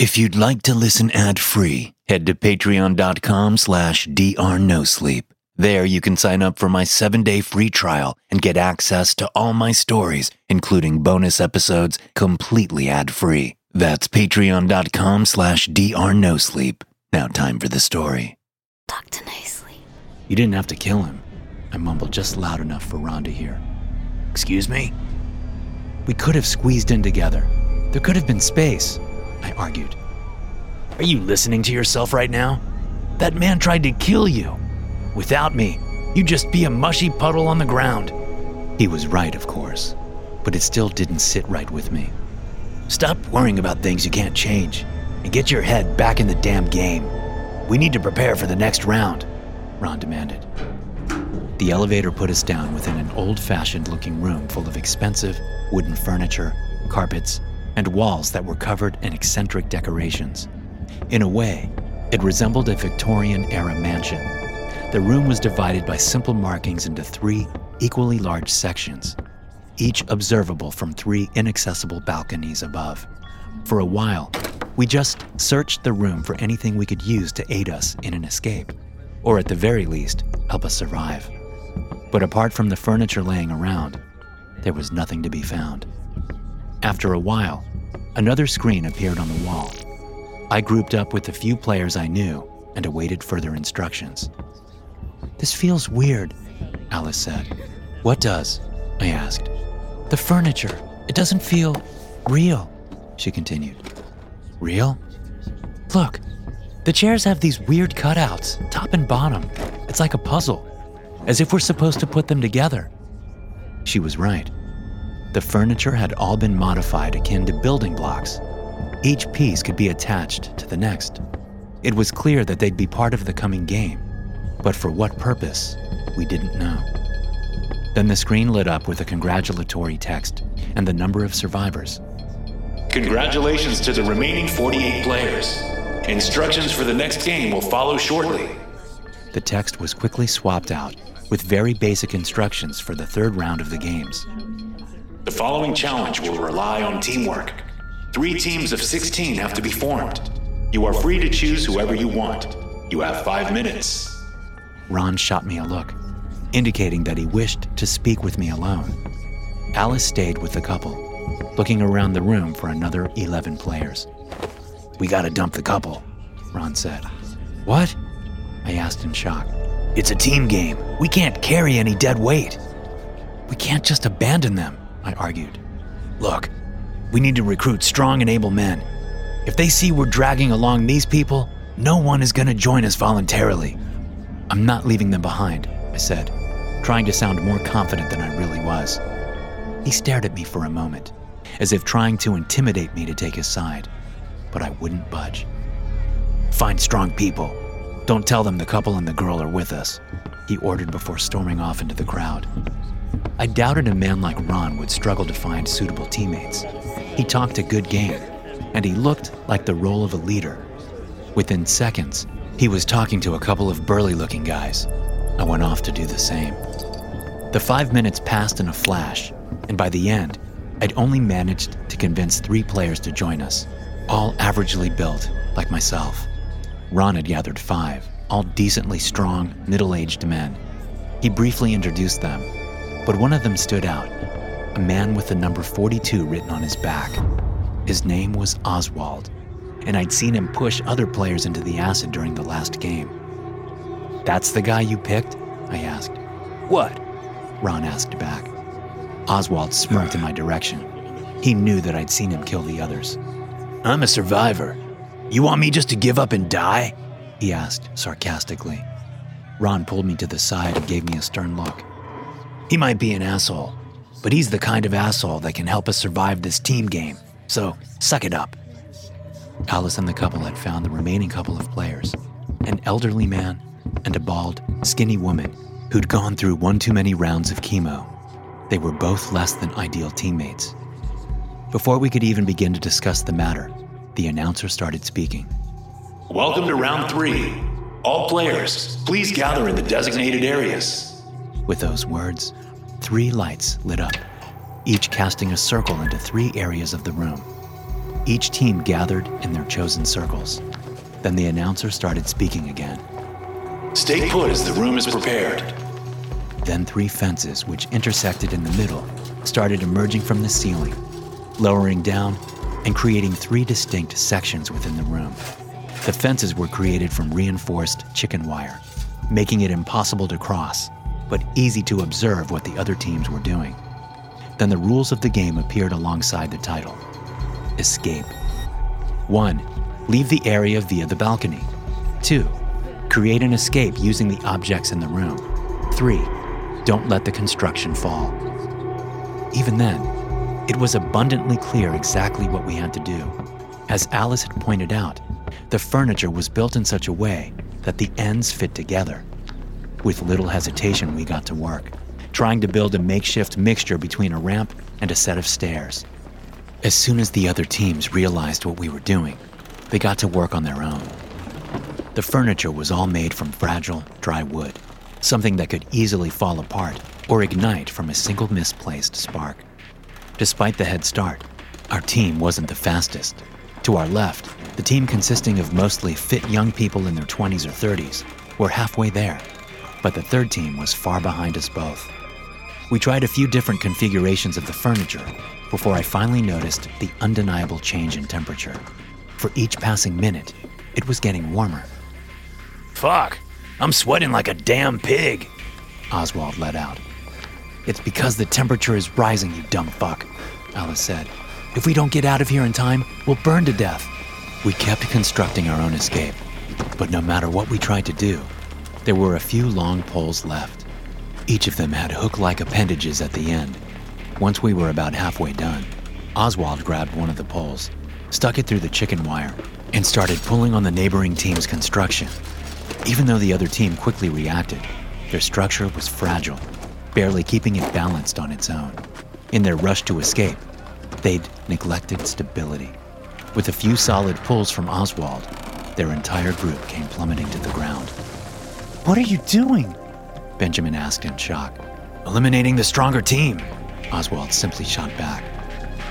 If you'd like to listen ad-free, head to patreon.com slash drnosleep. There you can sign up for my seven-day free trial and get access to all my stories, including bonus episodes, completely ad-free. That's patreon.com slash drnosleep. Now time for the story. Dr. Nicely. You didn't have to kill him. I mumbled just loud enough for Ron to hear. Excuse me? We could have squeezed in together. There could have been space, I argued. Are you listening to yourself right now? That man tried to kill you. Without me, you'd just be a mushy puddle on the ground. He was right, of course, but it still didn't sit right with me. Stop worrying about things you can't change and get your head back in the damn game. We need to prepare for the next round, Ron demanded. The elevator put us down within an old fashioned looking room full of expensive wooden furniture, carpets, and walls that were covered in eccentric decorations. In a way, it resembled a Victorian era mansion. The room was divided by simple markings into three equally large sections, each observable from three inaccessible balconies above. For a while, we just searched the room for anything we could use to aid us in an escape, or at the very least, help us survive. But apart from the furniture laying around, there was nothing to be found. After a while, another screen appeared on the wall. I grouped up with the few players I knew and awaited further instructions. This feels weird, Alice said. What does? I asked. The furniture. It doesn't feel real, she continued. Real? Look, the chairs have these weird cutouts, top and bottom. It's like a puzzle, as if we're supposed to put them together. She was right. The furniture had all been modified akin to building blocks. Each piece could be attached to the next. It was clear that they'd be part of the coming game, but for what purpose, we didn't know. Then the screen lit up with a congratulatory text and the number of survivors. Congratulations to the remaining 48 players. Instructions for the next game will follow shortly. The text was quickly swapped out with very basic instructions for the third round of the games. The following challenge will rely on teamwork. Three teams of 16 have to be formed. You are free to choose whoever you want. You have five minutes. Ron shot me a look, indicating that he wished to speak with me alone. Alice stayed with the couple, looking around the room for another 11 players. We gotta dump the couple, Ron said. What? I asked in shock. It's a team game. We can't carry any dead weight. We can't just abandon them, I argued. Look, we need to recruit strong and able men. If they see we're dragging along these people, no one is gonna join us voluntarily. I'm not leaving them behind, I said, trying to sound more confident than I really was. He stared at me for a moment, as if trying to intimidate me to take his side, but I wouldn't budge. Find strong people. Don't tell them the couple and the girl are with us, he ordered before storming off into the crowd. I doubted a man like Ron would struggle to find suitable teammates. He talked a good game, and he looked like the role of a leader. Within seconds, he was talking to a couple of burly looking guys. I went off to do the same. The five minutes passed in a flash, and by the end, I'd only managed to convince three players to join us, all averagely built, like myself. Ron had gathered five, all decently strong, middle aged men. He briefly introduced them, but one of them stood out a man with the number 42 written on his back. His name was Oswald, and I'd seen him push other players into the acid during the last game. That's the guy you picked? I asked. What? Ron asked back. Oswald smirked in my direction. He knew that I'd seen him kill the others. I'm a survivor. You want me just to give up and die? He asked sarcastically. Ron pulled me to the side and gave me a stern look. He might be an asshole, but he's the kind of asshole that can help us survive this team game. So, suck it up. Alice and the couple had found the remaining couple of players an elderly man and a bald, skinny woman who'd gone through one too many rounds of chemo. They were both less than ideal teammates. Before we could even begin to discuss the matter, the announcer started speaking. Welcome to round three. All players, please gather in the designated areas. With those words, three lights lit up, each casting a circle into three areas of the room. Each team gathered in their chosen circles. Then the announcer started speaking again. Stay put as the room is prepared. Then three fences, which intersected in the middle, started emerging from the ceiling, lowering down and creating three distinct sections within the room. The fences were created from reinforced chicken wire, making it impossible to cross, but easy to observe what the other teams were doing. Then the rules of the game appeared alongside the title Escape. 1. Leave the area via the balcony. 2. Create an escape using the objects in the room. 3. Don't let the construction fall. Even then, it was abundantly clear exactly what we had to do. As Alice had pointed out, the furniture was built in such a way that the ends fit together. With little hesitation, we got to work, trying to build a makeshift mixture between a ramp and a set of stairs. As soon as the other teams realized what we were doing, they got to work on their own. The furniture was all made from fragile, dry wood, something that could easily fall apart or ignite from a single misplaced spark. Despite the head start, our team wasn't the fastest. To our left, the team consisting of mostly fit young people in their 20s or 30s were halfway there, but the third team was far behind us both. We tried a few different configurations of the furniture before I finally noticed the undeniable change in temperature. For each passing minute, it was getting warmer. Fuck, I'm sweating like a damn pig, Oswald let out. It's because the temperature is rising, you dumb fuck, Alice said. If we don't get out of here in time, we'll burn to death. We kept constructing our own escape, but no matter what we tried to do, there were a few long poles left. Each of them had hook like appendages at the end. Once we were about halfway done, Oswald grabbed one of the poles, stuck it through the chicken wire, and started pulling on the neighboring team's construction. Even though the other team quickly reacted, their structure was fragile, barely keeping it balanced on its own. In their rush to escape, they'd neglected stability. With a few solid pulls from Oswald, their entire group came plummeting to the ground. What are you doing? Benjamin asked in shock. Eliminating the stronger team. Oswald simply shot back.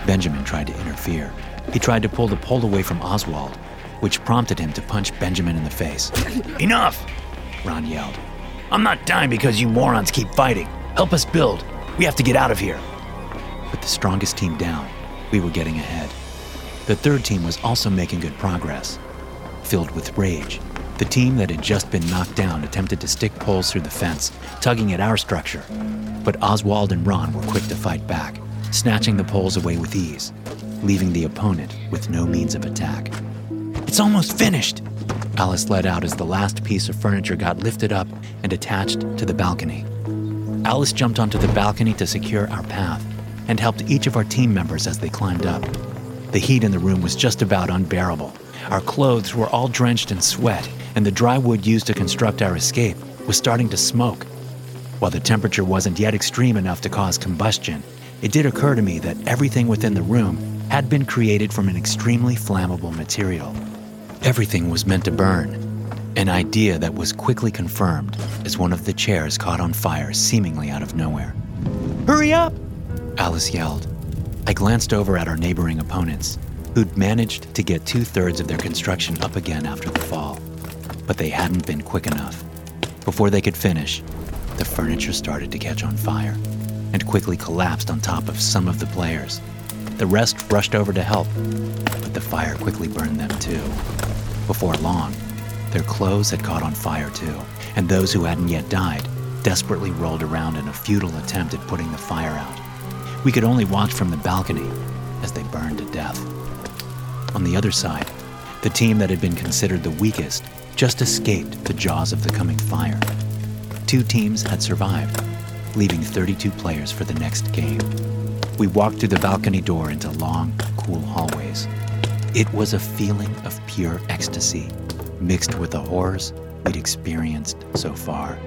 Benjamin tried to interfere. He tried to pull the pole away from Oswald, which prompted him to punch Benjamin in the face. Enough! Ron yelled. I'm not dying because you morons keep fighting. Help us build. We have to get out of here. With the strongest team down, we were getting ahead. The third team was also making good progress. Filled with rage, the team that had just been knocked down attempted to stick poles through the fence, tugging at our structure. But Oswald and Ron were quick to fight back, snatching the poles away with ease, leaving the opponent with no means of attack. It's almost finished, Alice let out as the last piece of furniture got lifted up and attached to the balcony. Alice jumped onto the balcony to secure our path and helped each of our team members as they climbed up. The heat in the room was just about unbearable. Our clothes were all drenched in sweat, and the dry wood used to construct our escape was starting to smoke. While the temperature wasn't yet extreme enough to cause combustion, it did occur to me that everything within the room had been created from an extremely flammable material. Everything was meant to burn, an idea that was quickly confirmed as one of the chairs caught on fire seemingly out of nowhere. Hurry up! Alice yelled. I glanced over at our neighboring opponents, who'd managed to get two thirds of their construction up again after the fall. But they hadn't been quick enough. Before they could finish, the furniture started to catch on fire and quickly collapsed on top of some of the players. The rest rushed over to help, but the fire quickly burned them too. Before long, their clothes had caught on fire too, and those who hadn't yet died desperately rolled around in a futile attempt at putting the fire out. We could only watch from the balcony as they burned to death. On the other side, the team that had been considered the weakest just escaped the jaws of the coming fire. Two teams had survived, leaving 32 players for the next game. We walked through the balcony door into long, cool hallways. It was a feeling of pure ecstasy, mixed with the horrors we'd experienced so far,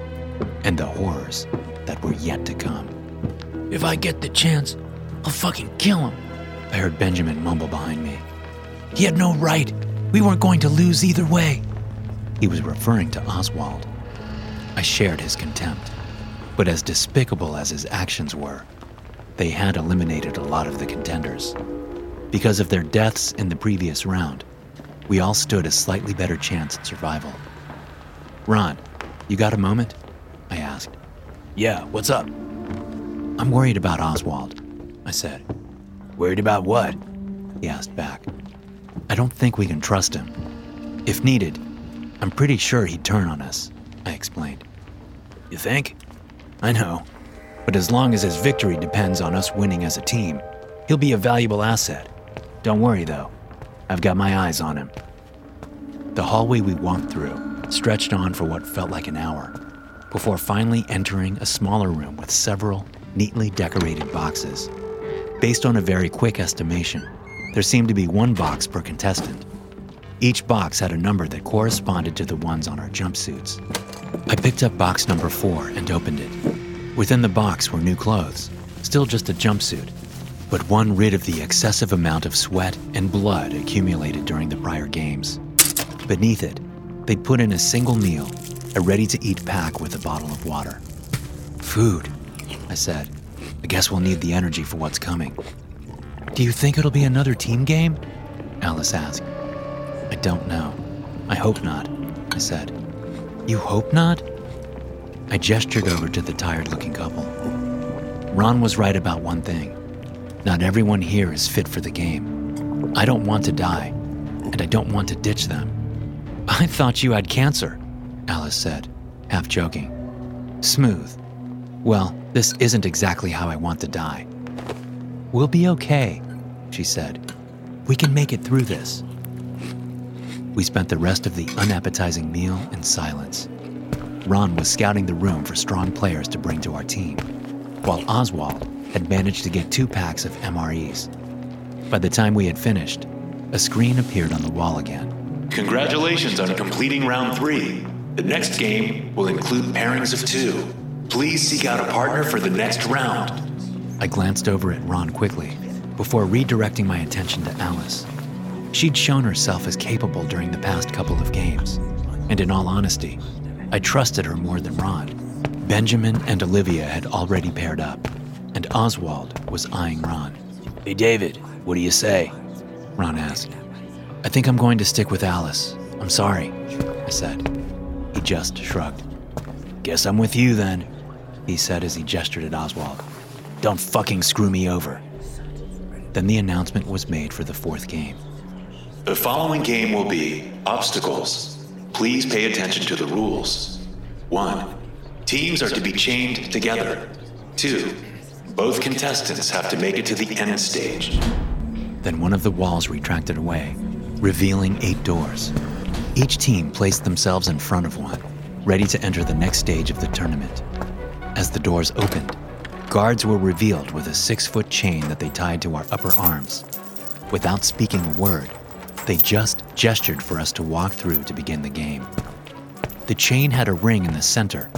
and the horrors that were yet to come. If I get the chance, I'll fucking kill him. I heard Benjamin mumble behind me. He had no right. We weren't going to lose either way. He was referring to Oswald. I shared his contempt, but as despicable as his actions were, they had eliminated a lot of the contenders. Because of their deaths in the previous round, we all stood a slightly better chance at survival. Ron, you got a moment? I asked. Yeah, what's up? I'm worried about Oswald, I said. Worried about what? He asked back. I don't think we can trust him. If needed, I'm pretty sure he'd turn on us, I explained. You think? I know. But as long as his victory depends on us winning as a team, he'll be a valuable asset. Don't worry, though. I've got my eyes on him. The hallway we walked through stretched on for what felt like an hour, before finally entering a smaller room with several neatly decorated boxes. Based on a very quick estimation, there seemed to be one box per contestant. Each box had a number that corresponded to the ones on our jumpsuits. I picked up box number four and opened it. Within the box were new clothes, still just a jumpsuit, but one rid of the excessive amount of sweat and blood accumulated during the prior games. Beneath it, they'd put in a single meal, a ready to eat pack with a bottle of water. Food, I said. I guess we'll need the energy for what's coming. Do you think it'll be another team game? Alice asked. I don't know. I hope not, I said. You hope not? I gestured over to the tired looking couple. Ron was right about one thing. Not everyone here is fit for the game. I don't want to die, and I don't want to ditch them. I thought you had cancer, Alice said, half joking. Smooth. Well, this isn't exactly how I want to die. We'll be okay, she said. We can make it through this. We spent the rest of the unappetizing meal in silence. Ron was scouting the room for strong players to bring to our team, while Oswald had managed to get two packs of MREs. By the time we had finished, a screen appeared on the wall again. Congratulations on completing round three. The next game will include pairings of two. Please seek out a partner for the next round. I glanced over at Ron quickly before redirecting my attention to Alice. She'd shown herself as capable during the past couple of games, and in all honesty, I trusted her more than Ron. Benjamin and Olivia had already paired up, and Oswald was eyeing Ron. Hey, David, what do you say? Ron asked. I think I'm going to stick with Alice. I'm sorry, I said. He just shrugged. Guess I'm with you then, he said as he gestured at Oswald. Don't fucking screw me over. Then the announcement was made for the fourth game. The following game will be obstacles. Please pay attention to the rules. 1. Teams are to be chained together. 2. Both contestants have to make it to the end stage. Then one of the walls retracted away, revealing eight doors. Each team placed themselves in front of one, ready to enter the next stage of the tournament. As the doors opened, guards were revealed with a six foot chain that they tied to our upper arms. Without speaking a word, they just gestured for us to walk through to begin the game. The chain had a ring in the center,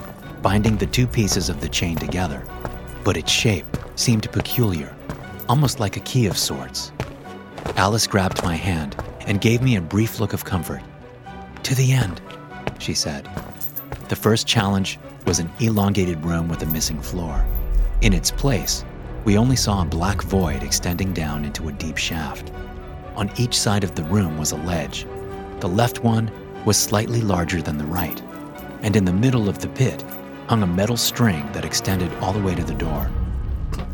binding the two pieces of the chain together, but its shape seemed peculiar, almost like a key of sorts. Alice grabbed my hand and gave me a brief look of comfort. To the end, she said. The first challenge was an elongated room with a missing floor. In its place, we only saw a black void extending down into a deep shaft. On each side of the room was a ledge. The left one was slightly larger than the right, and in the middle of the pit hung a metal string that extended all the way to the door.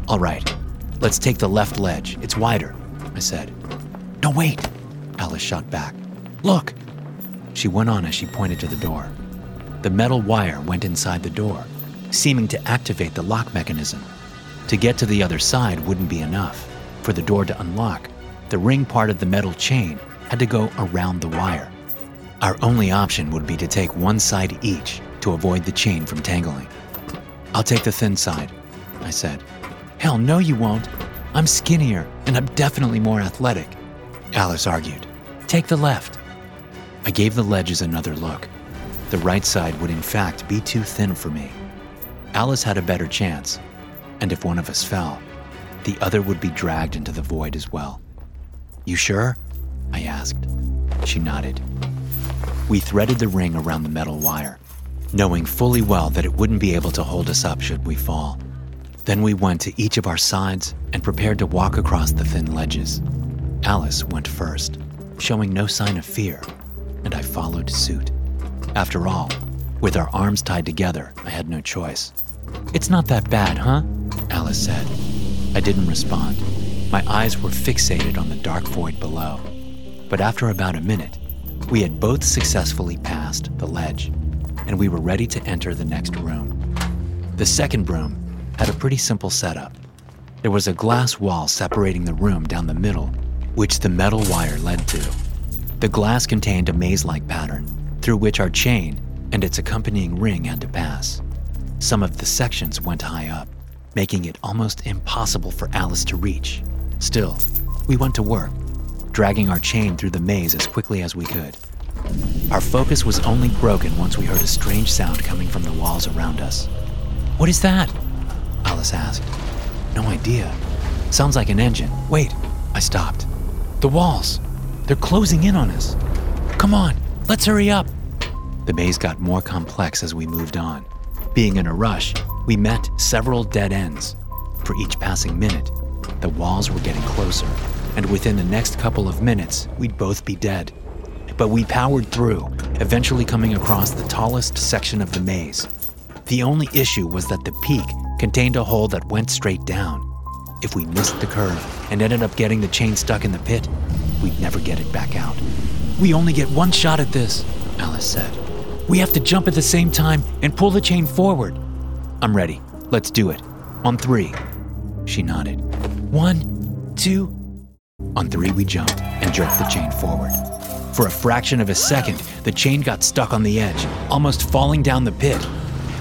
All right, let's take the left ledge. It's wider, I said. No, wait, Alice shot back. Look! She went on as she pointed to the door. The metal wire went inside the door, seeming to activate the lock mechanism. To get to the other side wouldn't be enough. For the door to unlock, the ring part of the metal chain had to go around the wire. Our only option would be to take one side each to avoid the chain from tangling. I'll take the thin side, I said. Hell no, you won't. I'm skinnier and I'm definitely more athletic. Alice argued. Take the left. I gave the ledges another look. The right side would, in fact, be too thin for me. Alice had a better chance, and if one of us fell, the other would be dragged into the void as well. You sure? I asked. She nodded. We threaded the ring around the metal wire, knowing fully well that it wouldn't be able to hold us up should we fall. Then we went to each of our sides and prepared to walk across the thin ledges. Alice went first, showing no sign of fear, and I followed suit. After all, with our arms tied together, I had no choice. It's not that bad, huh? Alice said. I didn't respond. My eyes were fixated on the dark void below. But after about a minute, we had both successfully passed the ledge, and we were ready to enter the next room. The second room had a pretty simple setup. There was a glass wall separating the room down the middle, which the metal wire led to. The glass contained a maze like pattern through which our chain and its accompanying ring had to pass. Some of the sections went high up, making it almost impossible for Alice to reach. Still, we went to work, dragging our chain through the maze as quickly as we could. Our focus was only broken once we heard a strange sound coming from the walls around us. What is that? Alice asked. No idea. Sounds like an engine. Wait, I stopped. The walls. They're closing in on us. Come on, let's hurry up. The maze got more complex as we moved on. Being in a rush, we met several dead ends. For each passing minute, the walls were getting closer, and within the next couple of minutes, we'd both be dead. But we powered through, eventually coming across the tallest section of the maze. The only issue was that the peak contained a hole that went straight down. If we missed the curve and ended up getting the chain stuck in the pit, we'd never get it back out. We only get one shot at this, Alice said. We have to jump at the same time and pull the chain forward. I'm ready. Let's do it. On three. She nodded. One, two. On three, we jumped and jerked the chain forward. For a fraction of a second, the chain got stuck on the edge, almost falling down the pit.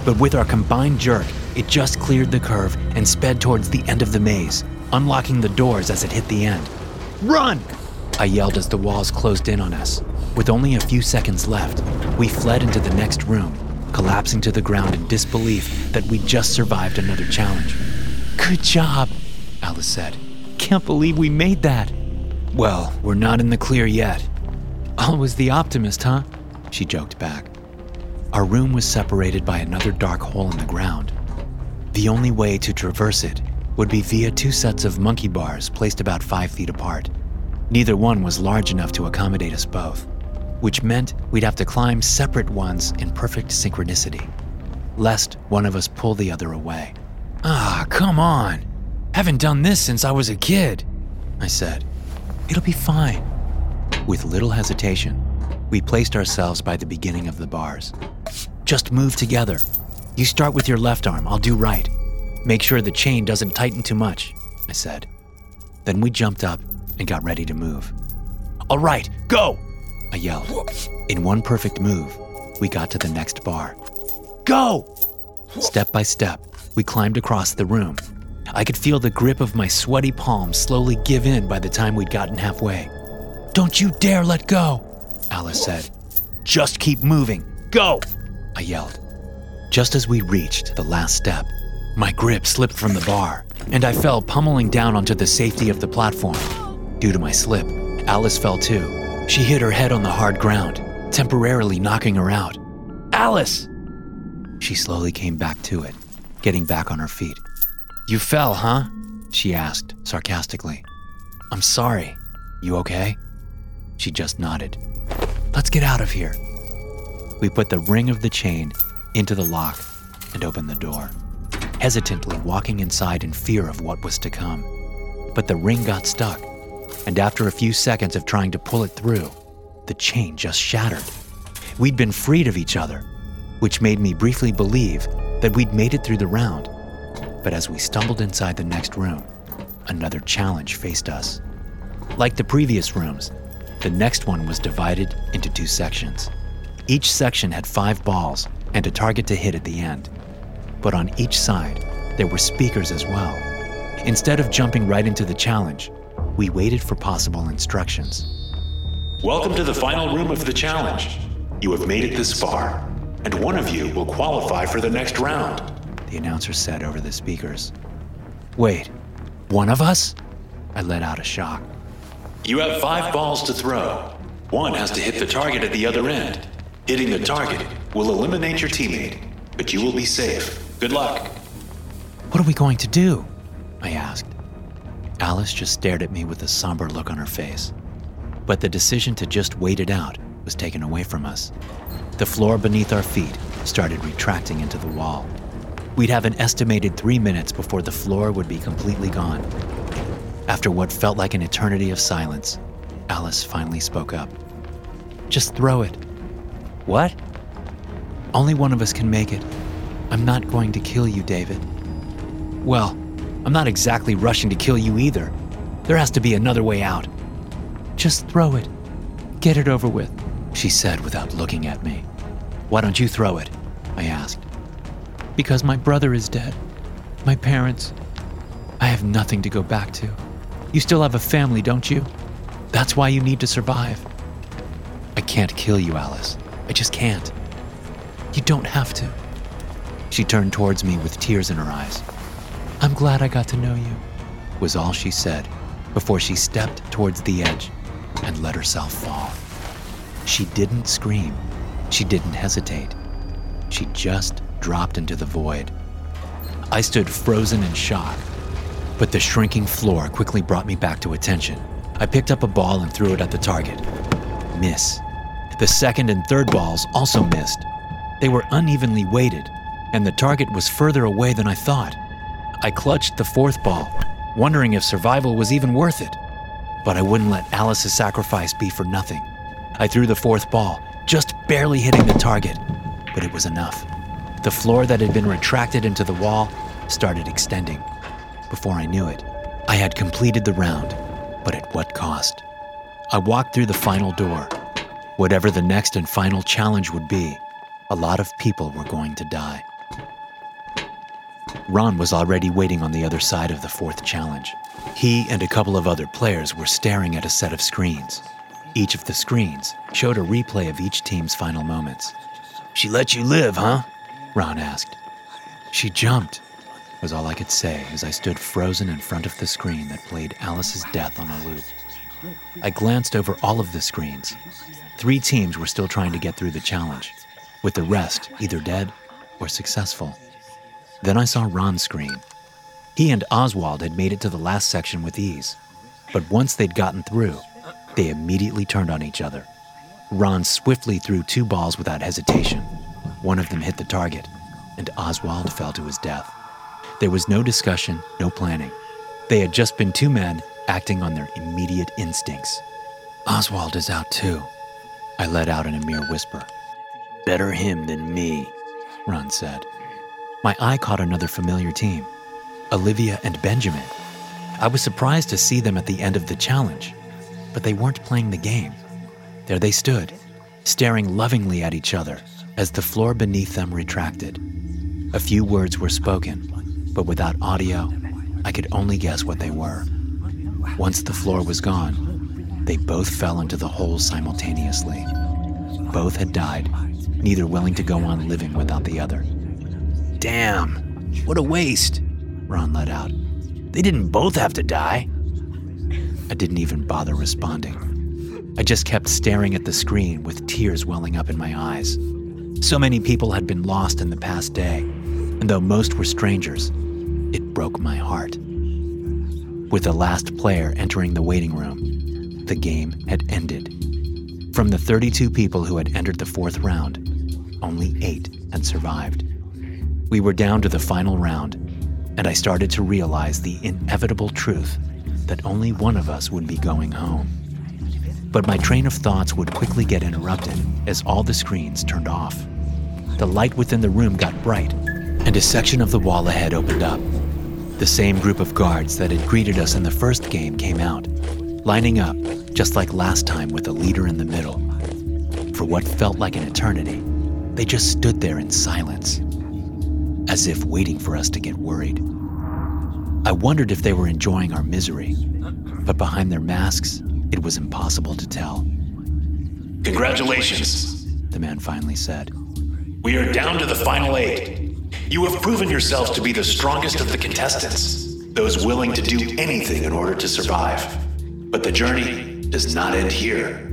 But with our combined jerk, it just cleared the curve and sped towards the end of the maze, unlocking the doors as it hit the end. Run! I yelled as the walls closed in on us. With only a few seconds left, we fled into the next room, collapsing to the ground in disbelief that we'd just survived another challenge. Good job, Alice said. Can't believe we made that. Well, we're not in the clear yet. Always the optimist, huh? She joked back. Our room was separated by another dark hole in the ground. The only way to traverse it would be via two sets of monkey bars placed about five feet apart. Neither one was large enough to accommodate us both, which meant we'd have to climb separate ones in perfect synchronicity, lest one of us pull the other away. Ah, come on. Haven't done this since I was a kid, I said. It'll be fine. With little hesitation, we placed ourselves by the beginning of the bars. Just move together. You start with your left arm, I'll do right. Make sure the chain doesn't tighten too much, I said. Then we jumped up and got ready to move. All right, go! I yelled. In one perfect move, we got to the next bar. Go! Step by step, we climbed across the room. I could feel the grip of my sweaty palms slowly give in by the time we'd gotten halfway. Don't you dare let go, Alice said. Just keep moving. Go! I yelled. Just as we reached the last step, my grip slipped from the bar, and I fell pummeling down onto the safety of the platform. Due to my slip, Alice fell too. She hit her head on the hard ground, temporarily knocking her out. Alice! She slowly came back to it, getting back on her feet. You fell, huh? She asked sarcastically. I'm sorry. You okay? She just nodded. Let's get out of here. We put the ring of the chain into the lock and opened the door, hesitantly walking inside in fear of what was to come. But the ring got stuck, and after a few seconds of trying to pull it through, the chain just shattered. We'd been freed of each other, which made me briefly believe that we'd made it through the round. But as we stumbled inside the next room, another challenge faced us. Like the previous rooms, the next one was divided into two sections. Each section had five balls and a target to hit at the end. But on each side, there were speakers as well. Instead of jumping right into the challenge, We waited for possible instructions. Welcome to the final room of the challenge. You have made it this far, and one of you will qualify for the next round. The announcer said over the speakers. Wait, one of us? I let out a shock. You have five balls to throw. One has to hit the target at the other end. Hitting the target will eliminate your teammate, but you will be safe. Good luck. What are we going to do? I asked. Alice just stared at me with a somber look on her face. But the decision to just wait it out was taken away from us. The floor beneath our feet started retracting into the wall. We'd have an estimated three minutes before the floor would be completely gone. After what felt like an eternity of silence, Alice finally spoke up. Just throw it. What? Only one of us can make it. I'm not going to kill you, David. Well, I'm not exactly rushing to kill you either. There has to be another way out. Just throw it. Get it over with, she said without looking at me. Why don't you throw it? I asked. Because my brother is dead. My parents. I have nothing to go back to. You still have a family, don't you? That's why you need to survive. I can't kill you, Alice. I just can't. You don't have to. She turned towards me with tears in her eyes. I'm glad I got to know you, was all she said before she stepped towards the edge and let herself fall. She didn't scream. She didn't hesitate. She just dropped into the void. I stood frozen in shock, but the shrinking floor quickly brought me back to attention. I picked up a ball and threw it at the target. Miss. The second and third balls also missed. They were unevenly weighted, and the target was further away than I thought. I clutched the fourth ball, wondering if survival was even worth it. But I wouldn't let Alice's sacrifice be for nothing. I threw the fourth ball, just barely hitting the target, but it was enough. The floor that had been retracted into the wall started extending. Before I knew it, I had completed the round, but at what cost? I walked through the final door. Whatever the next and final challenge would be, a lot of people were going to die. Ron was already waiting on the other side of the fourth challenge. He and a couple of other players were staring at a set of screens. Each of the screens showed a replay of each team's final moments. She let you live, huh? Ron asked. She jumped, was all I could say as I stood frozen in front of the screen that played Alice's death on a loop. I glanced over all of the screens. Three teams were still trying to get through the challenge, with the rest either dead or successful. Then I saw Ron's screen. He and Oswald had made it to the last section with ease, but once they'd gotten through, they immediately turned on each other. Ron swiftly threw two balls without hesitation. One of them hit the target, and Oswald fell to his death. There was no discussion, no planning. They had just been two men acting on their immediate instincts. Oswald is out too, I let out in a mere whisper. Better him than me, Ron said. My eye caught another familiar team Olivia and Benjamin. I was surprised to see them at the end of the challenge, but they weren't playing the game. There they stood, staring lovingly at each other as the floor beneath them retracted. A few words were spoken, but without audio, I could only guess what they were. Once the floor was gone, they both fell into the hole simultaneously. Both had died, neither willing to go on living without the other. Damn, what a waste. Ron let out. They didn't both have to die. I didn't even bother responding. I just kept staring at the screen with tears welling up in my eyes. So many people had been lost in the past day, and though most were strangers, it broke my heart. With the last player entering the waiting room, the game had ended. From the 32 people who had entered the fourth round, only eight had survived. We were down to the final round, and I started to realize the inevitable truth that only one of us would be going home. But my train of thoughts would quickly get interrupted as all the screens turned off. The light within the room got bright, and a section of the wall ahead opened up. The same group of guards that had greeted us in the first game came out, lining up just like last time with a leader in the middle. For what felt like an eternity, they just stood there in silence, as if waiting for us to get worried. I wondered if they were enjoying our misery, but behind their masks, it was impossible to tell. Congratulations, The man finally said. we are down to the final eight. You have proven yourselves to be the strongest of the contestants, those willing to do anything in order to survive. But the journey does not end here.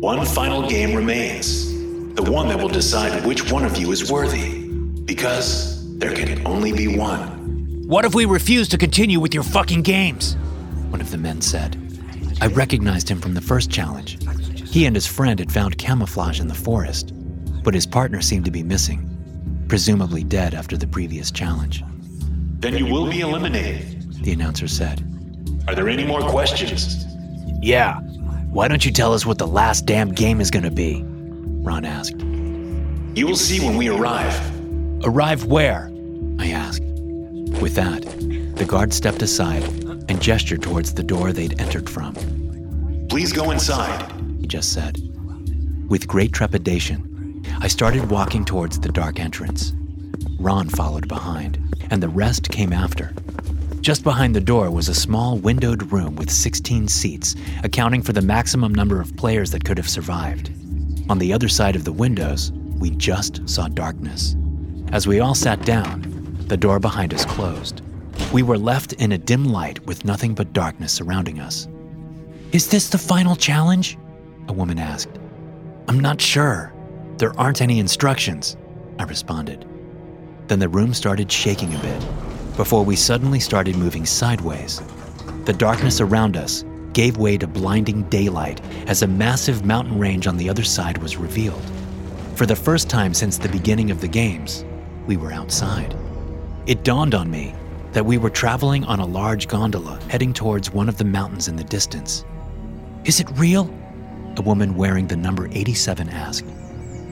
One final game remains, the one that will decide which one of you is worthy, because there can only be one. What if we refuse to continue with your fucking games? One of the men said. I recognized him from the first challenge. He and his friend had found camouflage in the forest, but his partner seemed to be missing, presumably dead after the previous challenge. Then you will be eliminated. The announcer said. Are there any more questions? Yeah. Why don't you tell us what the last damn game is gonna be? Ron asked. You will see when we arrive. Arrive where? I asked. With that, the guard stepped aside and gestured towards the door they'd entered from. Please go inside. he just said. With great trepidation, I started walking towards the dark entrance. Ron followed behind, and the rest came after. Just behind the door was a small windowed room with 16 seats, accounting for the maximum number of players that could have survived. On the other side of the windows, we just saw darkness. As we all sat down, the door behind us closed. We were left in a dim light with nothing but darkness surrounding us. Is this the final challenge? A woman asked. I'm not sure. There aren't any instructions, I responded. Then the room started shaking a bit before we suddenly started moving sideways. The darkness around us gave way to blinding daylight as a massive mountain range on the other side was revealed. For the first time since the beginning of the games, we were outside. It dawned on me that we were traveling on a large gondola heading towards one of the mountains in the distance. Is it real? A woman wearing the number 87 asked.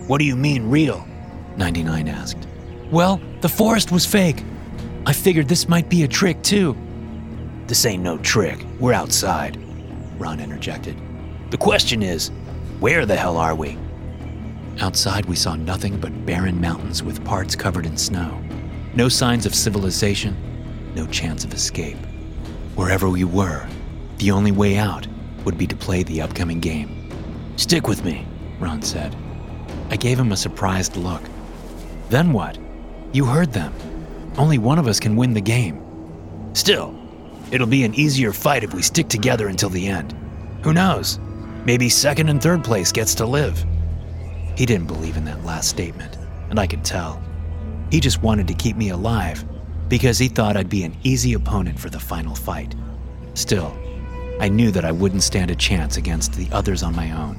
What do you mean, real? 99 asked. Well, the forest was fake. I figured this might be a trick too, This ain't no trick. We're outside. Ron interjected. The question is, where the hell are we? Outside, we saw nothing but barren mountains with parts covered in snow. No signs of civilization, no chance of escape. Wherever we were, the only way out would be to play the upcoming game. Stick with me. Ron said. I gave him a surprised look. Then what? You heard them. Only one of us can win the game. Still, it'll be an easier fight if we stick together until the end. Who knows? Maybe second and third place gets to live. He didn't believe in that last statement, and I could tell. He just wanted to keep me alive because he thought I'd be an easy opponent for the final fight. Still, I knew that I wouldn't stand a chance against the others on my own.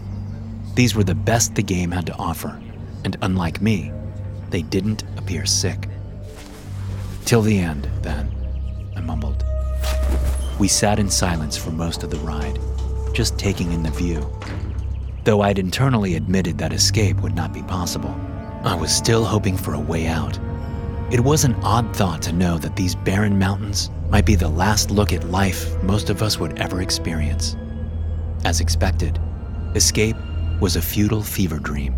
These were the best the game had to offer, and unlike me, they didn't appear sick. Till the end, then, I mumbled. We sat in silence for most of the ride, just taking in the view. Though I'd internally admitted that escape would not be possible, I was still hoping for a way out. It was an odd thought to know that these barren mountains might be the last look at life most of us would ever experience. As expected, escape was a futile fever dream.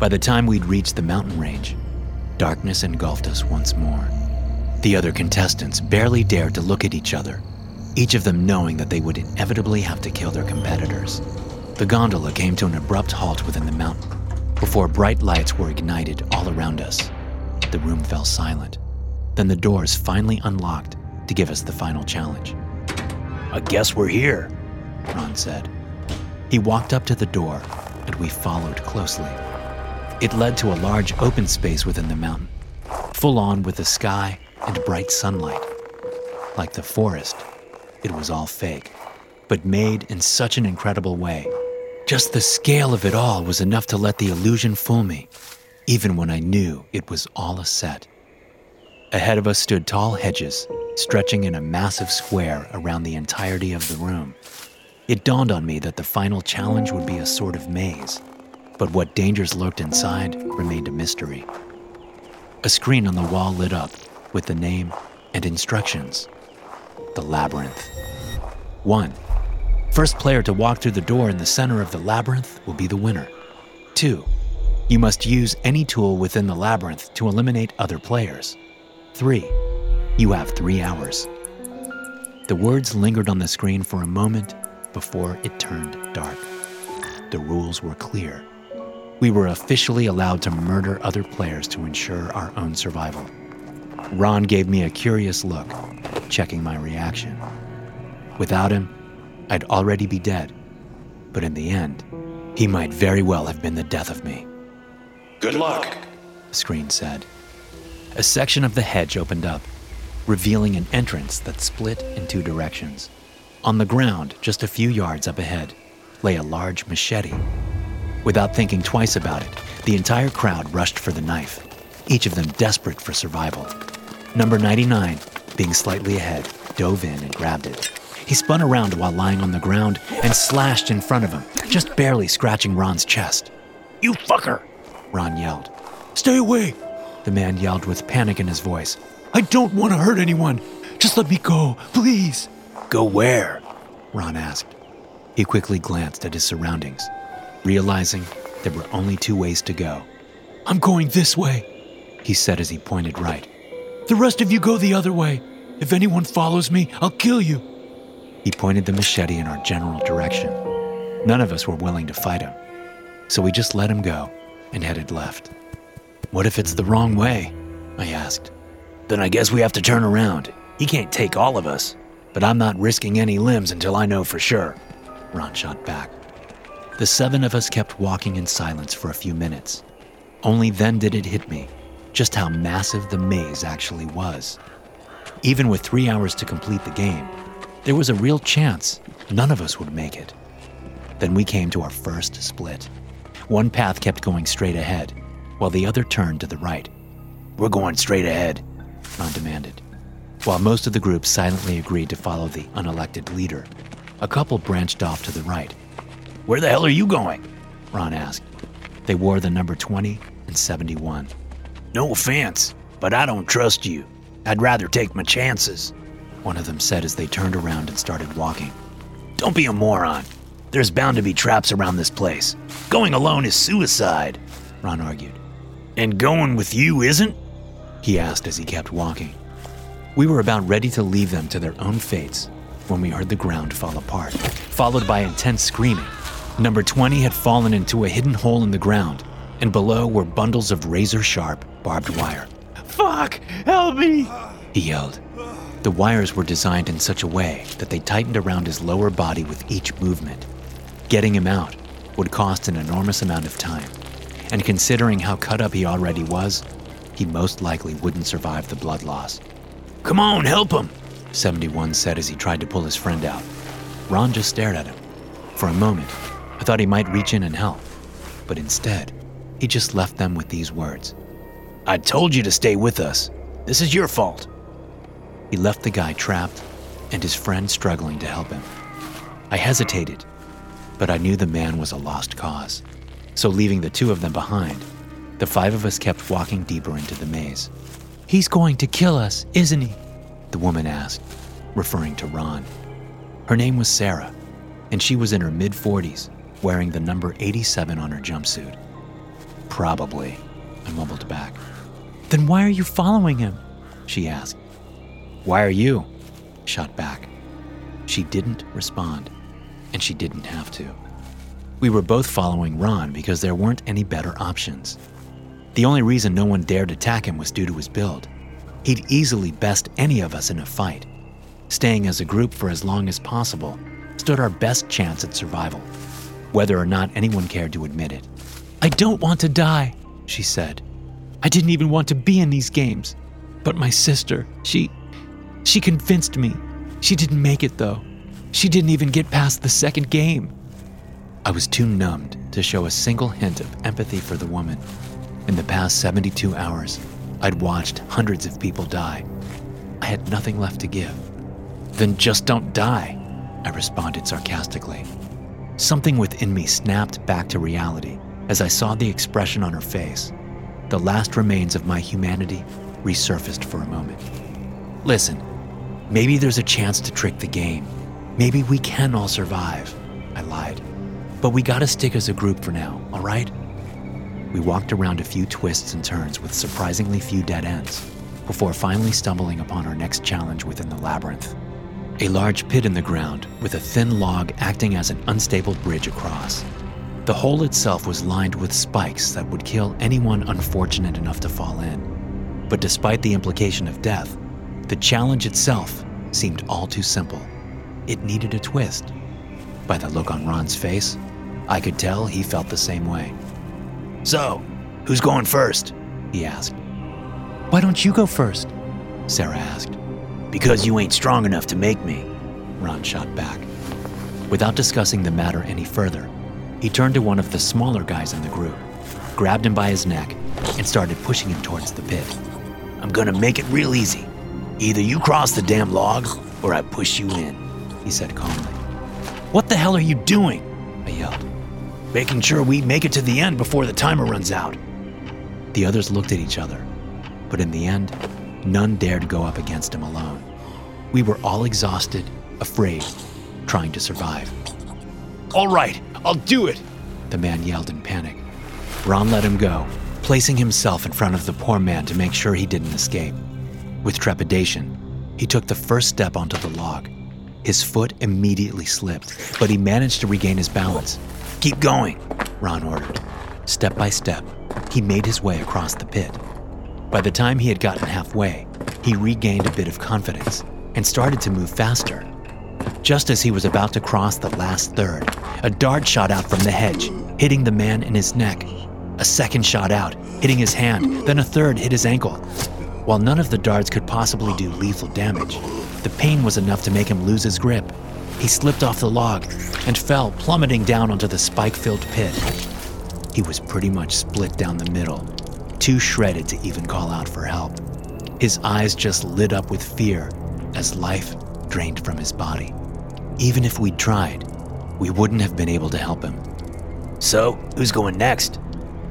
By the time we'd reached the mountain range, darkness engulfed us once more. The other contestants barely dared to look at each other, each of them knowing that they would inevitably have to kill their competitors. The gondola came to an abrupt halt within the mountain before bright lights were ignited all around us. The room fell silent. Then the doors finally unlocked to give us the final challenge. I guess we're here. Ron said. He walked up to the door, and we followed closely. It led to a large open space within the mountain, full on with the sky and bright sunlight. Like the forest, it was all fake, but made in such an incredible way. Just the scale of it all was enough to let the illusion fool me, even when I knew it was all a set. Ahead of us stood tall hedges, stretching in a massive square around the entirety of the room. It dawned on me that the final challenge would be a sort of maze, but what dangers lurked inside remained a mystery. A screen on the wall lit up with the name and instructions The Labyrinth. 1. First player to walk through the door in the center of the labyrinth will be the winner. 2. You must use any tool within the labyrinth to eliminate other players. 3. You have three hours. The words lingered on the screen for a moment before it turned dark. The rules were clear. We were officially allowed to murder other players to ensure our own survival. Ron gave me a curious look, checking my reaction. Without him, I'd already be dead. But in the end, he might very well have been the death of me, Good luck. the screen said. A section of the hedge opened up, revealing an entrance that split in two directions. On the ground, just a few yards up ahead, lay a large machete. Without thinking twice about it, the entire crowd rushed for the knife, each of them desperate for survival. Number 99, being slightly ahead, dove in and grabbed it. He spun around while lying on the ground and slashed in front of him, just barely scratching Ron's chest. You fucker! Ron yelled. Stay away! The man yelled with panic in his voice. I don't want to hurt anyone. Just let me go, please. Go where? Ron asked. He quickly glanced at his surroundings, realizing there were only two ways to go. I'm going this way. He said as he pointed right. The rest of you go the other way. If anyone follows me, I'll kill you. He pointed the machete in our general direction. None of us were willing to fight him, so we just let him go and headed left. What if it's the wrong way? I asked. Then I guess we have to turn around. He can't take all of us. But I'm not risking any limbs until I know for sure. Ron shot back. The seven of us kept walking in silence for a few minutes. Only then did it hit me just how massive the maze actually was. Even with three hours to complete the game, there was a real chance none of us would make it. Then we came to our first split. One path kept going straight ahead, while the other turned to the right. We're going straight ahead. Ron demanded. While most of the group silently agreed to follow the unelected leader, a couple branched off to the right. Where the hell are you going? Ron asked. They wore the number 20 and 71. No offense, but I don't trust you. I'd rather take my chances. One of them said as they turned around and started walking. Don't be a moron. There's bound to be traps around this place. Going alone is suicide. Ron argued. And going with you isn't? He asked as he kept walking. We were about ready to leave them to their own fates when we heard the ground fall apart, followed by intense screaming. Number 20 had fallen into a hidden hole in the ground, and below were bundles of razor sharp barbed wire. Fuck! Help me! He yelled. The wires were designed in such a way that they tightened around his lower body with each movement. Getting him out would cost an enormous amount of time, and considering how cut up he already was, he most likely wouldn't survive the blood loss. Come on, help him. 71 said as he tried to pull his friend out. Ron just stared at him. For a moment, I thought he might reach in and help, but instead, he just left them with these words. I told you to stay with us. This is your fault. He left the guy trapped and his friend struggling to help him. I hesitated, but I knew the man was a lost cause. So, leaving the two of them behind, the five of us kept walking deeper into the maze. He's going to kill us, isn't he? The woman asked, referring to Ron. Her name was Sarah, and she was in her mid 40s, wearing the number 87 on her jumpsuit. Probably, I mumbled back. Then why are you following him? She asked. Why are you? Shot back. She didn't respond, and she didn't have to. We were both following Ron because there weren't any better options. The only reason no one dared attack him was due to his build. He'd easily best any of us in a fight. Staying as a group for as long as possible stood our best chance at survival, whether or not anyone cared to admit it. I don't want to die, she said. I didn't even want to be in these games. But my sister, she. She convinced me. She didn't make it, though. She didn't even get past the second game. I was too numbed to show a single hint of empathy for the woman. In the past 72 hours, I'd watched hundreds of people die. I had nothing left to give. Then just don't die, I responded sarcastically. Something within me snapped back to reality as I saw the expression on her face. The last remains of my humanity resurfaced for a moment. Listen, maybe there's a chance to trick the game. Maybe we can all survive, I lied. But we gotta stick as a group for now, all right? We walked around a few twists and turns with surprisingly few dead ends before finally stumbling upon our next challenge within the labyrinth. A large pit in the ground with a thin log acting as an unstable bridge across. The hole itself was lined with spikes that would kill anyone unfortunate enough to fall in. But despite the implication of death, the challenge itself seemed all too simple. It needed a twist. By the look on Ron's face, I could tell he felt the same way. So, who's going first? He asked. Why don't you go first? Sarah asked. Because you ain't strong enough to make me. Ron shot back. Without discussing the matter any further, he turned to one of the smaller guys in the group, grabbed him by his neck, and started pushing him towards the pit. I'm gonna make it real easy. Either you cross the damn log, or I push you in, he said calmly. What the hell are you doing? I yelled. Making sure we make it to the end before the timer runs out. The others looked at each other, but in the end, none dared go up against him alone. We were all exhausted, afraid, trying to survive. All right, I'll do it, the man yelled in panic. Ron let him go, placing himself in front of the poor man to make sure he didn't escape. With trepidation, he took the first step onto the log. His foot immediately slipped, but he managed to regain his balance. Keep going, Ron ordered. Step by step, he made his way across the pit. By the time he had gotten halfway, he regained a bit of confidence and started to move faster. Just as he was about to cross the last third, a dart shot out from the hedge, hitting the man in his neck. A second shot out, hitting his hand, then a third hit his ankle. While none of the darts could possibly do lethal damage, the pain was enough to make him lose his grip. He slipped off the log and fell, plummeting down onto the spike filled pit. He was pretty much split down the middle, too shredded to even call out for help. His eyes just lit up with fear as life drained from his body. Even if we'd tried, we wouldn't have been able to help him. So, who's going next?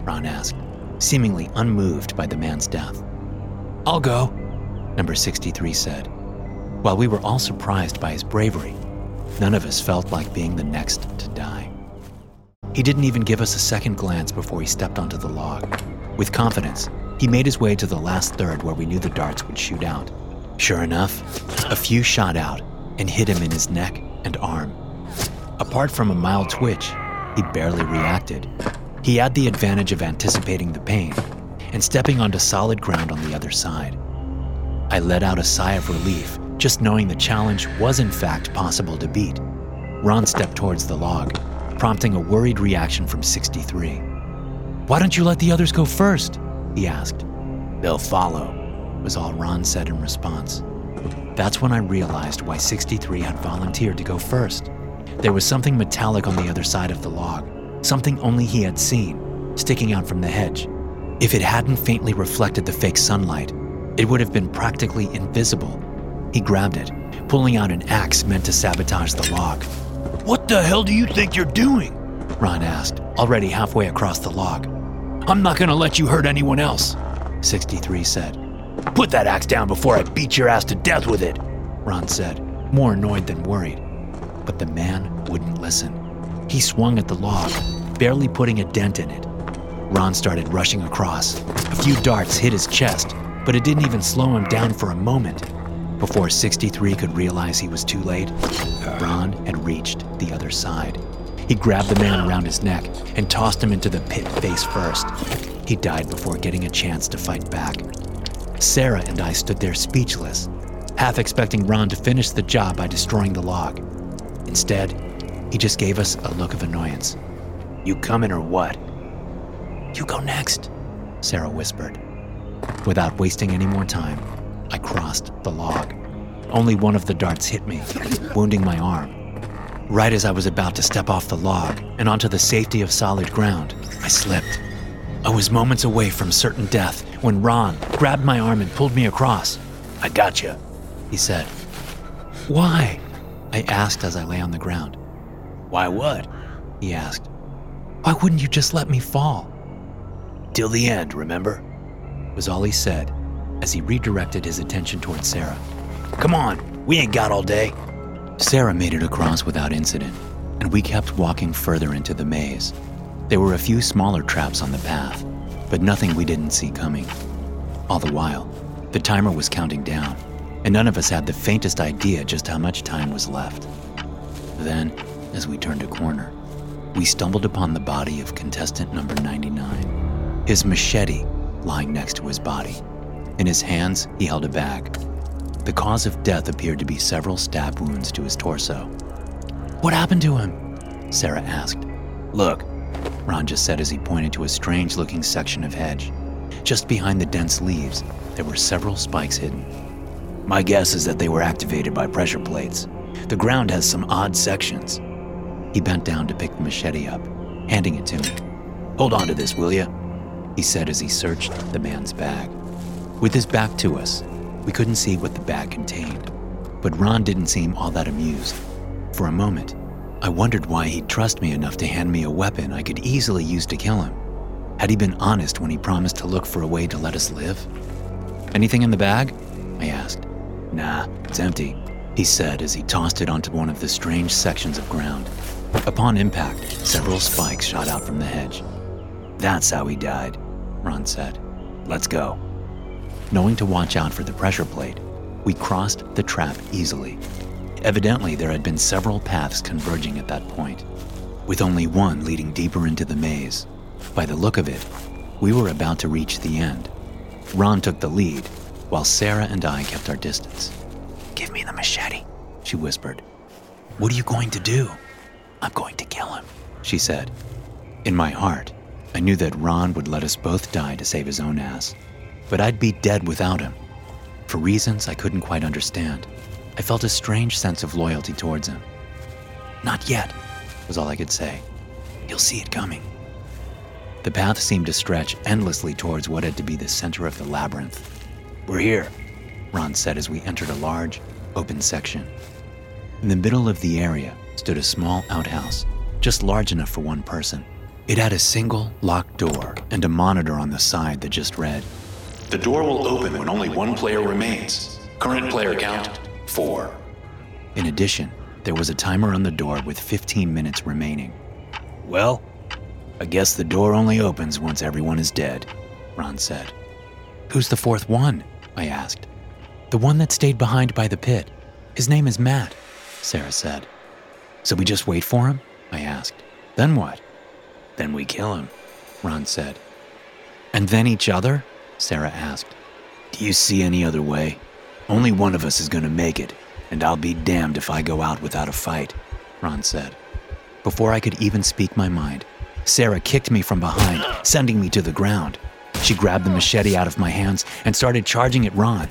Ron asked, seemingly unmoved by the man's death. I'll go, number 63 said. While we were all surprised by his bravery, none of us felt like being the next to die. He didn't even give us a second glance before he stepped onto the log. With confidence, he made his way to the last third where we knew the darts would shoot out. Sure enough, a few shot out and hit him in his neck and arm. Apart from a mild twitch, he barely reacted. He had the advantage of anticipating the pain and stepping onto solid ground on the other side. I let out a sigh of relief, just knowing the challenge was in fact possible to beat. Ron stepped towards the log, prompting a worried reaction from 63. Why don't you let the others go first? he asked. They'll follow, was all Ron said in response. That's when I realized why 63 had volunteered to go first. There was something metallic on the other side of the log, something only he had seen, sticking out from the hedge. If it hadn't faintly reflected the fake sunlight, it would have been practically invisible. He grabbed it, pulling out an axe meant to sabotage the log. What the hell do you think you're doing? Ron asked, already halfway across the log. I'm not gonna let you hurt anyone else, 63 said. Put that axe down before I beat your ass to death with it, Ron said, more annoyed than worried. But the man wouldn't listen. He swung at the log, barely putting a dent in it. Ron started rushing across. A few darts hit his chest, but it didn't even slow him down for a moment. Before 63 could realize he was too late, Ron had reached the other side. He grabbed the man around his neck and tossed him into the pit face first. He died before getting a chance to fight back. Sarah and I stood there speechless, half expecting Ron to finish the job by destroying the log. Instead, he just gave us a look of annoyance. You coming or what? You go next, Sarah whispered. Without wasting any more time, I crossed the log. Only one of the darts hit me, wounding my arm. Right as I was about to step off the log and onto the safety of solid ground, I slipped. I was moments away from certain death when Ron grabbed my arm and pulled me across. I got you, he said. Why? I asked as I lay on the ground. Why what? He asked. Why wouldn't you just let me fall? Till the end, remember? Was all he said as he redirected his attention towards Sarah. Come on, we ain't got all day. Sarah made it across without incident, and we kept walking further into the maze. There were a few smaller traps on the path, but nothing we didn't see coming. All the while, the timer was counting down. and none of us had the faintest idea just how much time was left. Then, as we turned a corner, we stumbled upon the body of contestant number 99, his machete lying next to his body. In his hands, he held a bag. The cause of death appeared to be several stab wounds to his torso. What happened to him? Sarah asked. Look, Ron just said as he pointed to a strange looking section of hedge. Just behind the dense leaves, there were several spikes hidden. My guess is that they were activated by pressure plates. The ground has some odd sections. He bent down to pick the machete up, handing it to me. Hold on to this, will you? He said as he searched the man's bag. With his back to us, we couldn't see what the bag contained, but Ron didn't seem all that amused. For a moment, I wondered why he'd trust me enough to hand me a weapon I could easily use to kill him. Had he been honest when he promised to look for a way to let us live? Anything in the bag? I asked. Nah, it's empty, he said as he tossed it onto one of the strange sections of ground. Upon impact, several spikes shot out from the hedge. That's how he died, Ron said. Let's go. Knowing to watch out for the pressure plate, we crossed the trap easily. Evidently, there had been several paths converging at that point, with only one leading deeper into the maze. By the look of it, we were about to reach the end. Ron took the lead, while Sarah and I kept our distance. Give me the machete, she whispered. What are you going to do? I'm going to kill him, she said. In my heart, I knew that Ron would let us both die to save his own ass, but I'd be dead without him. For reasons I couldn't quite understand, I felt a strange sense of loyalty towards him. Not yet, was all I could say. You'll see it coming. The path seemed to stretch endlessly towards what had to be the center of the labyrinth. We're here, Ron said as we entered a large, open section. In the middle of the area stood a small outhouse, just large enough for one person. It had a single locked door and a monitor on the side that just read The door will open when only one player remains. Current player count four. In addition, there was a timer on the door with 15 minutes remaining. Well, I guess the door only opens once everyone is dead, Ron said. Who's the fourth one? I asked. The one that stayed behind by the pit. His name is Matt, Sarah said. So we just wait for him? I asked. Then what? Then we kill him, Ron said. And then each other? Sarah asked. Do you see any other way? Only one of us is going to make it, and I'll be damned if I go out without a fight, Ron said. Before I could even speak my mind, Sarah kicked me from behind, sending me to the ground. She grabbed the machete out of my hands and started charging at Ron.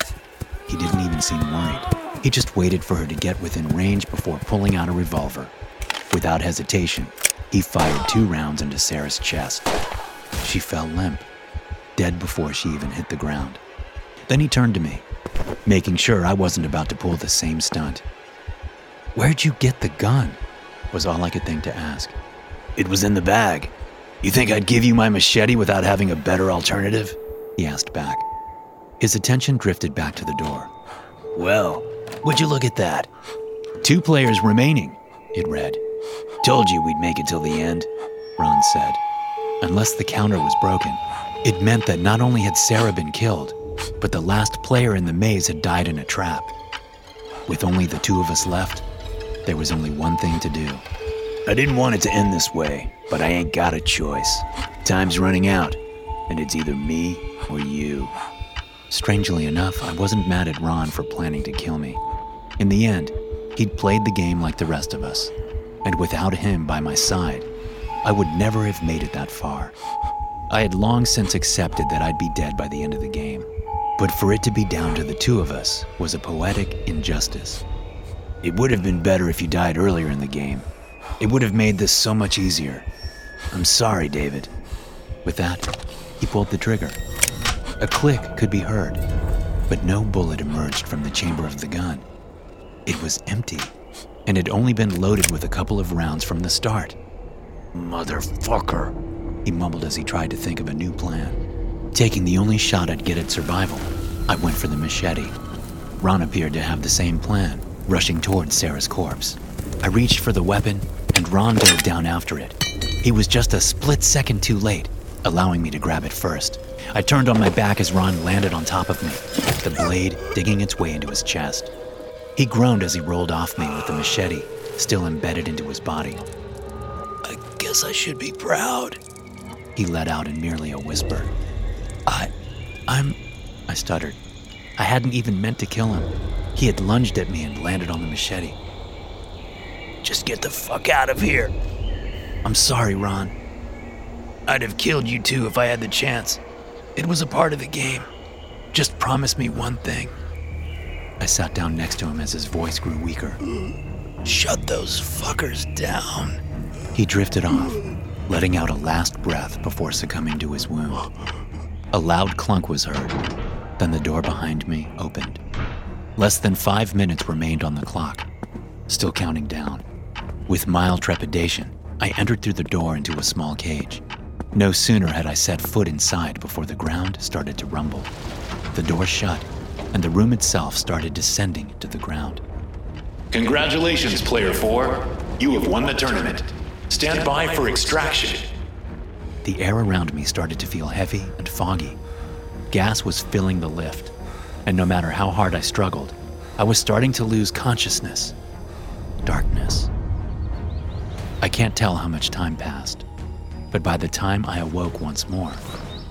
He didn't even seem worried. He just waited for her to get within range before pulling out a revolver. Without hesitation, he fired two rounds into Sarah's chest. She fell limp, dead before she even hit the ground. Then he turned to me, making sure I wasn't about to pull the same stunt. Where'd you get the gun? was all I could think to ask. It was in the bag. You think I'd give you my machete without having a better alternative? He asked back. His attention drifted back to the door. Well, would you look at that? Two players remaining, it read. Told you we'd make it till the end, Ron said. Unless the counter was broken, it meant that not only had Sarah been killed, but the last player in the maze had died in a trap. With only the two of us left, there was only one thing to do. I didn't want it to end this way, but I ain't got a choice. Time's running out, and it's either me or you. Strangely enough, I wasn't mad at Ron for planning to kill me. In the end, he'd played the game like the rest of us, and without him by my side, I would never have made it that far. I had long since accepted that I'd be dead by the end of the game, but for it to be down to the two of us was a poetic injustice. It would have been better if you died earlier in the game. It would have made this so much easier. I'm sorry, David. With that, he pulled the trigger. A click could be heard, but no bullet emerged from the chamber of the gun. It was empty, and had only been loaded with a couple of rounds from the start. Motherfucker, he mumbled as he tried to think of a new plan. Taking the only shot I'd get at survival, I went for the machete. Ron appeared to have the same plan, rushing towards Sarah's corpse. I reached for the weapon, and Ron dove down after it. He was just a split second too late, allowing me to grab it first. I turned on my back as Ron landed on top of me, the blade digging its way into his chest. He groaned as he rolled off me with the machete still embedded into his body. I guess I should be proud. He let out in merely a whisper. I. I'm. I stuttered. I hadn't even meant to kill him. He had lunged at me and landed on the machete. Just get the fuck out of here. I'm sorry, Ron. I'd have killed you too if I had the chance. It was a part of the game. Just promise me one thing. I sat down next to him as his voice grew weaker. Shut those fuckers down. He drifted off, letting out a last breath before succumbing to his wound. A loud clunk was heard. Then the door behind me opened. Less than five minutes remained on the clock, still counting down. With mild trepidation, I entered through the door into a small cage. No sooner had I set foot inside before the ground started to rumble. The door shut, and the room itself started descending to the ground. Congratulations, Player 4. You have won the tournament. Stand by for extraction. The air around me started to feel heavy and foggy. Gas was filling the lift, and no matter how hard I struggled, I was starting to lose consciousness. Darkness. I can't tell how much time passed, but by the time I awoke once more,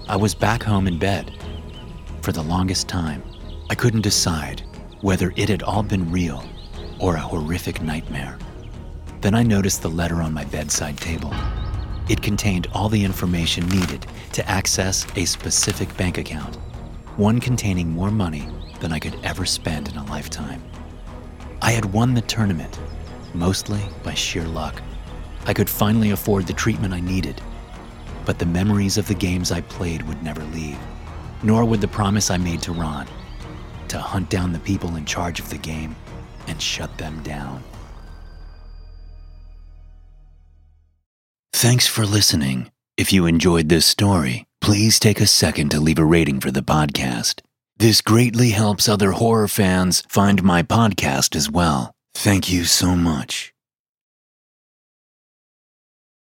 I was back home in bed. For the longest time, I couldn't decide whether it had all been real or a horrific nightmare. Then I noticed the letter on my bedside table. It contained all the information needed to access a specific bank account, one containing more money than I could ever spend in a lifetime. I had won the tournament, mostly by sheer luck. I could finally afford the treatment I needed, but the memories of the games I played would never leave, nor would the promise I made to Ron to hunt down the people in charge of the game and shut them down. Thanks for listening. If you enjoyed this story, please take a second to leave a rating for the podcast. This greatly helps other horror fans find my podcast as well. Thank you so much.